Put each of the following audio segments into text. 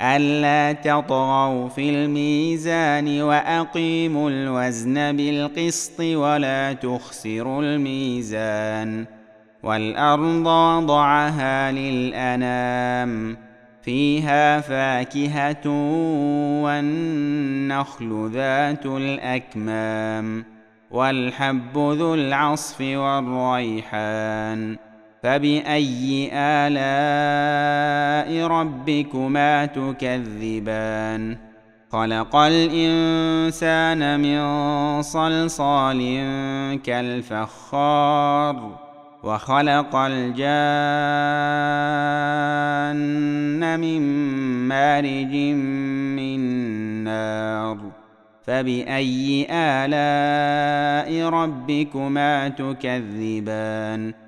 ألا تطغوا في الميزان وأقيموا الوزن بالقسط ولا تخسروا الميزان والأرض وضعها للأنام فيها فاكهة والنخل ذات الأكمام والحب ذو العصف والريحان فبأي آلاء ربكما تكذبان؟ خلق الإنسان من صلصال كالفخار وخلق الجان من مارج من نار. فبأي آلاء ربكما تكذبان؟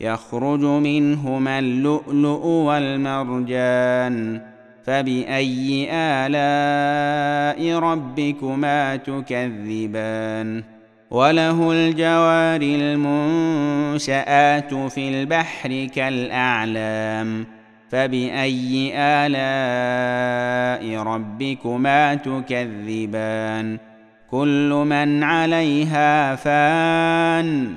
يخرج منهما اللؤلؤ والمرجان فبأي آلاء ربكما تكذبان؟ وله الجوار المنشآت في البحر كالأعلام فبأي آلاء ربكما تكذبان؟ كل من عليها فان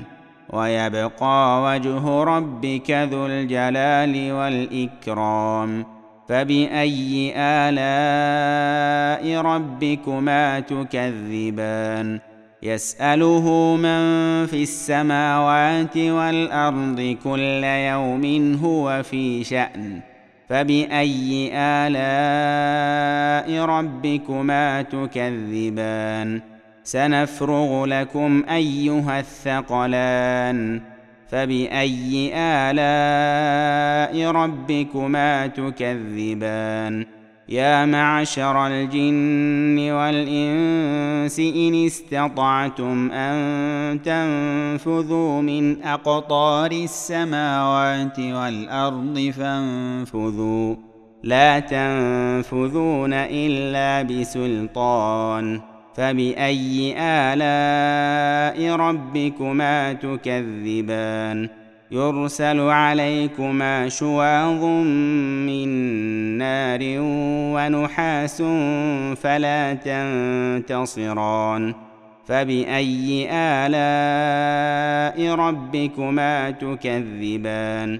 ويبقى وجه ربك ذو الجلال والإكرام. فبأي آلاء ربكما تكذبان؟ يسأله من في السماوات والأرض كل يوم هو في شأن. فبأي آلاء ربكما تكذبان؟ سنفرغ لكم أيها الثقلان فبأي آلاء ربكما تكذبان؟ يا معشر الجن والإنس إن استطعتم أن تنفذوا من أقطار السماوات والأرض فانفذوا. لا تنفذون إلا بسلطان. فبأي آلاء ربكما تكذبان؟ يرسل عليكما شواظ من نار ونحاس فلا تنتصران. فبأي آلاء ربكما تكذبان؟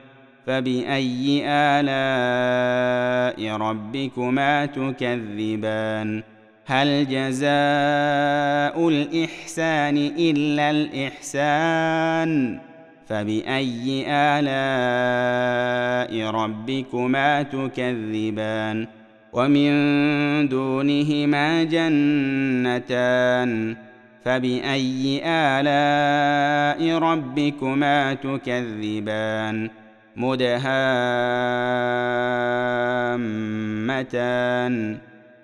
فبأي آلاء ربكما تكذبان؟ هل جزاء الإحسان إلا الإحسان؟ فبأي آلاء ربكما تكذبان؟ ومن دونهما جنتان؟ فبأي آلاء ربكما تكذبان؟ مدهامتان.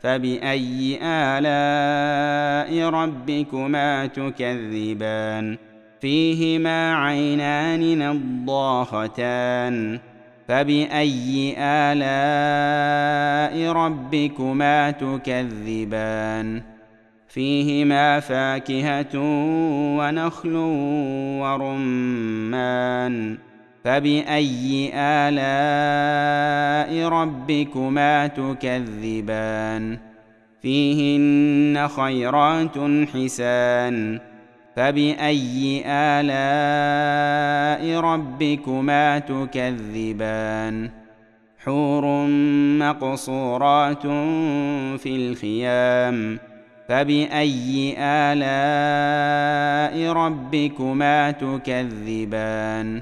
فبأي آلاء ربكما تكذبان؟ فيهما عينان نضاختان. فبأي آلاء ربكما تكذبان؟ فيهما فاكهة ونخل ورمان. فباي الاء ربكما تكذبان فيهن خيرات حسان فباي الاء ربكما تكذبان حور مقصورات في الخيام فباي الاء ربكما تكذبان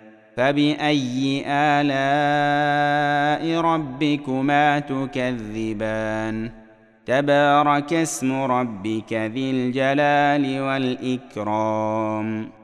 فبأي آلاء ربكما تكذبان؟ تبارك اسم ربك ذي الجلال والإكرام.